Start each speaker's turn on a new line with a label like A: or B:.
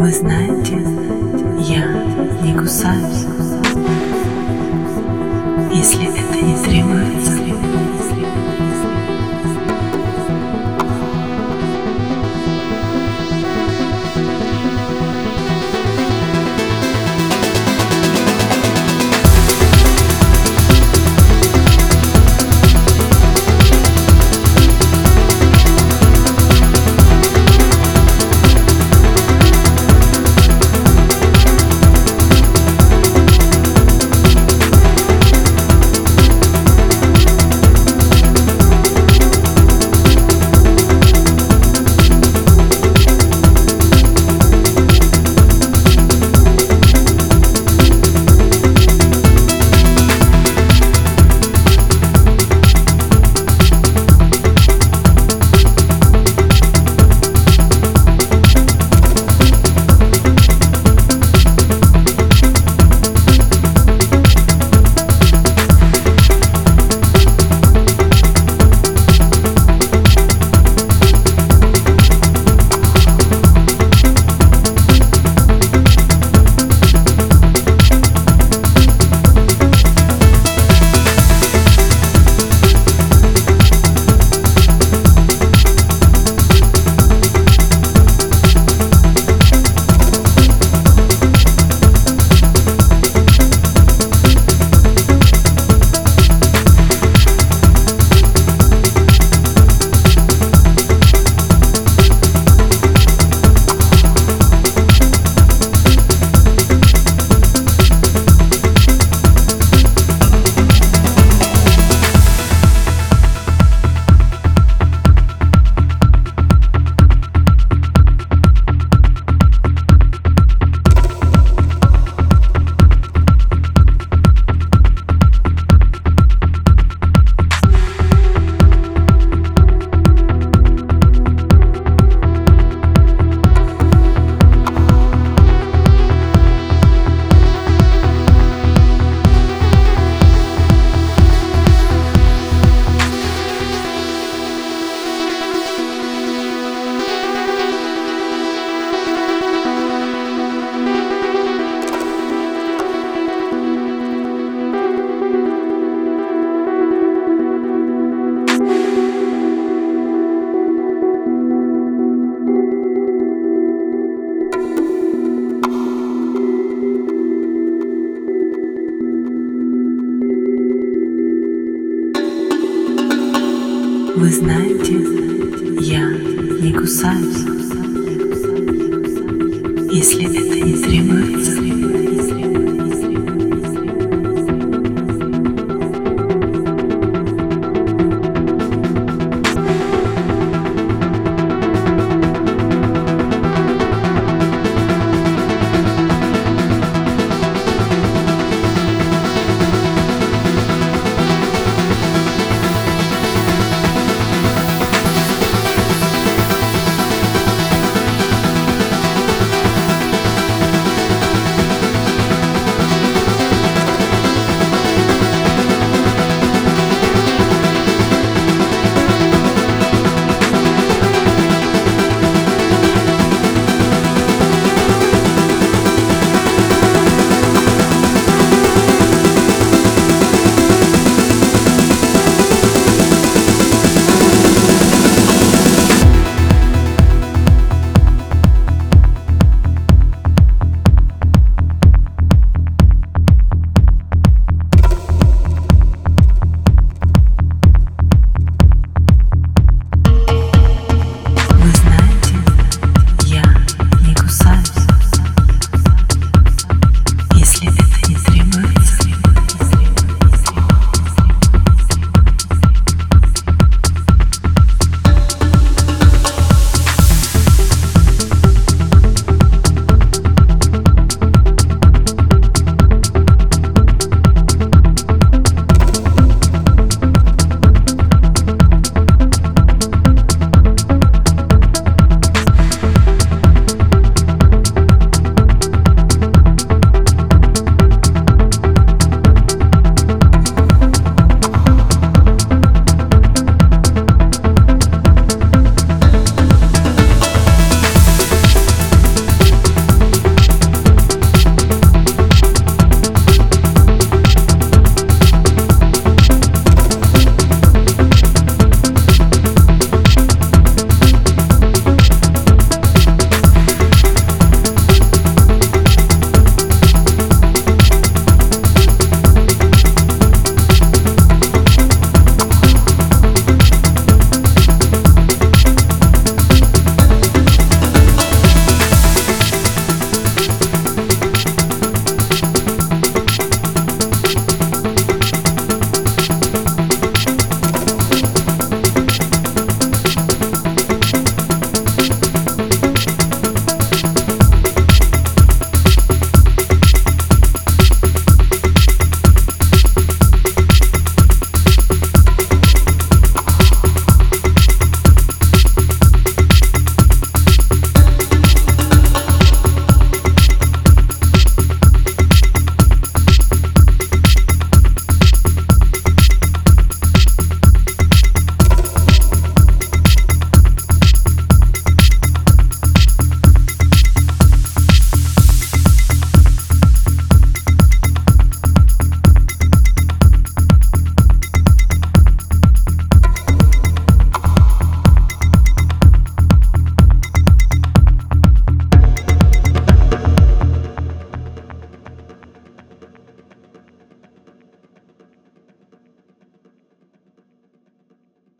A: Вы знаете, я не кусаюсь, если это не требуется. Вы знаете, я не кусаюсь, если это не требуется.